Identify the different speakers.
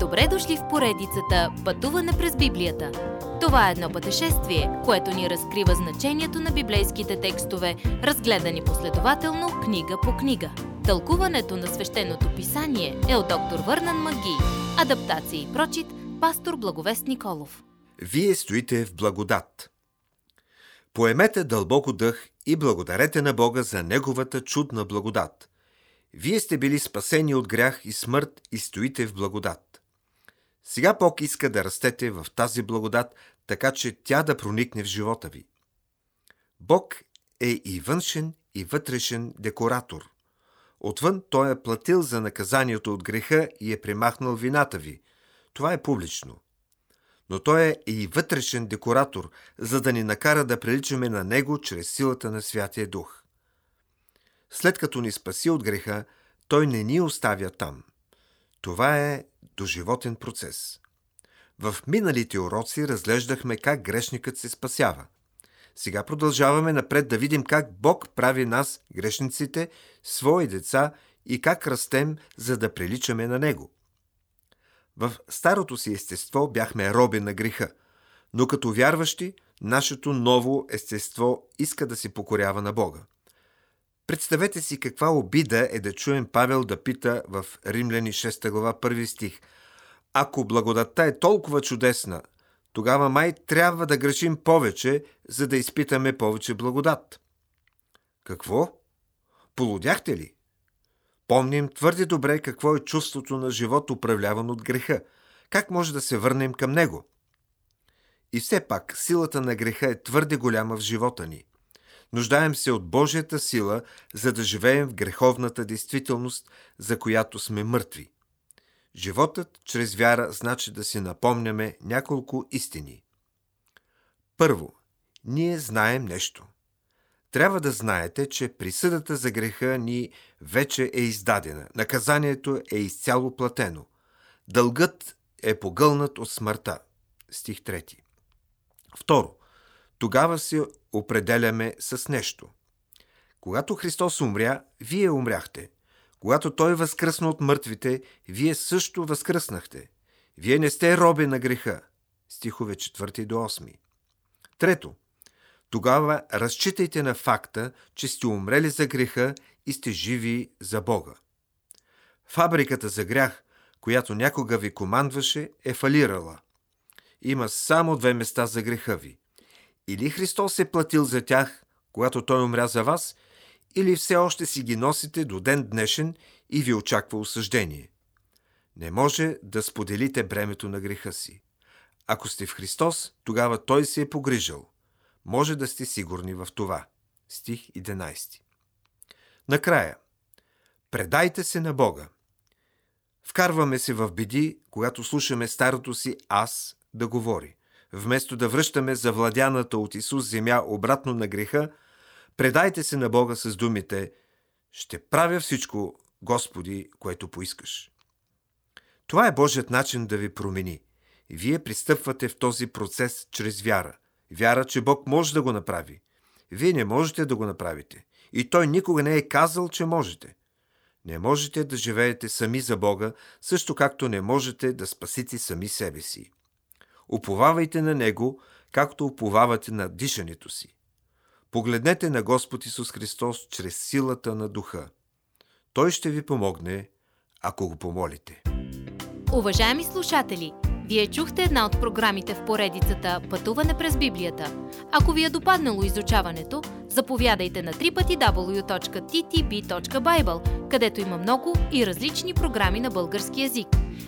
Speaker 1: Добре дошли в поредицата Пътуване през Библията. Това е едно пътешествие, което ни разкрива значението на библейските текстове, разгледани последователно книга по книга. Тълкуването на свещеното писание е от доктор Върнан Маги. Адаптация и прочит, пастор Благовест Николов.
Speaker 2: Вие стоите в благодат. Поемете дълбоко дъх и благодарете на Бога за Неговата чудна благодат. Вие сте били спасени от грях и смърт и стоите в благодат. Сега Бог иска да растете в тази благодат, така че тя да проникне в живота ви. Бог е и външен, и вътрешен декоратор. Отвън Той е платил за наказанието от греха и е премахнал вината ви. Това е публично. Но Той е и вътрешен декоратор, за да ни накара да приличаме на Него чрез силата на Святия Дух. След като ни спаси от греха, Той не ни оставя там. Това е доживотен процес. В миналите уроци разглеждахме как грешникът се спасява. Сега продължаваме напред да видим как Бог прави нас, грешниците, свои деца и как растем, за да приличаме на Него. В старото си естество бяхме роби на греха, но като вярващи, нашето ново естество иска да се покорява на Бога. Представете си каква обида е да чуем Павел да пита в Римляни 6 глава 1 стих. Ако благодатта е толкова чудесна, тогава май трябва да грешим повече, за да изпитаме повече благодат. Какво? Полудяхте ли? Помним твърде добре какво е чувството на живот, управляван от греха. Как може да се върнем към него? И все пак силата на греха е твърде голяма в живота ни. Нуждаем се от Божията сила, за да живеем в греховната действителност, за която сме мъртви. Животът чрез вяра значи да си напомняме няколко истини. Първо, ние знаем нещо. Трябва да знаете, че присъдата за греха ни вече е издадена. Наказанието е изцяло платено. Дългът е погълнат от смъртта. Стих 3. Второ, тогава се определяме с нещо. Когато Христос умря, вие умряхте. Когато Той възкръсна от мъртвите, вие също възкръснахте. Вие не сте роби на греха. Стихове 4 до 8. Трето, тогава разчитайте на факта, че сте умрели за греха и сте живи за Бога. Фабриката за грях, която някога ви командваше, е фалирала. Има само две места за греха ви. Или Христос е платил за тях, когато Той умря за вас, или все още си ги носите до ден днешен и ви очаква осъждение. Не може да споделите бремето на греха си. Ако сте в Христос, тогава Той се е погрижал. Може да сте сигурни в това. Стих 11. Накрая. Предайте се на Бога. Вкарваме се в беди, когато слушаме старото си аз да говори. Вместо да връщаме завладяната от Исус земя обратно на греха, предайте се на Бога с думите «Ще правя всичко, Господи, което поискаш». Това е Божият начин да ви промени. Вие пристъпвате в този процес чрез вяра. Вяра, че Бог може да го направи. Вие не можете да го направите. И Той никога не е казал, че можете. Не можете да живеете сами за Бога, също както не можете да спасите сами себе си. Уповавайте на Него, както уповавате на дишането си. Погледнете на Господ Исус Христос чрез силата на Духа. Той ще ви помогне, ако го помолите.
Speaker 1: Уважаеми слушатели, вие чухте една от програмите в поредицата Пътуване през Библията. Ако ви е допаднало изучаването, заповядайте на www.ttb.bible, където има много и различни програми на български язик.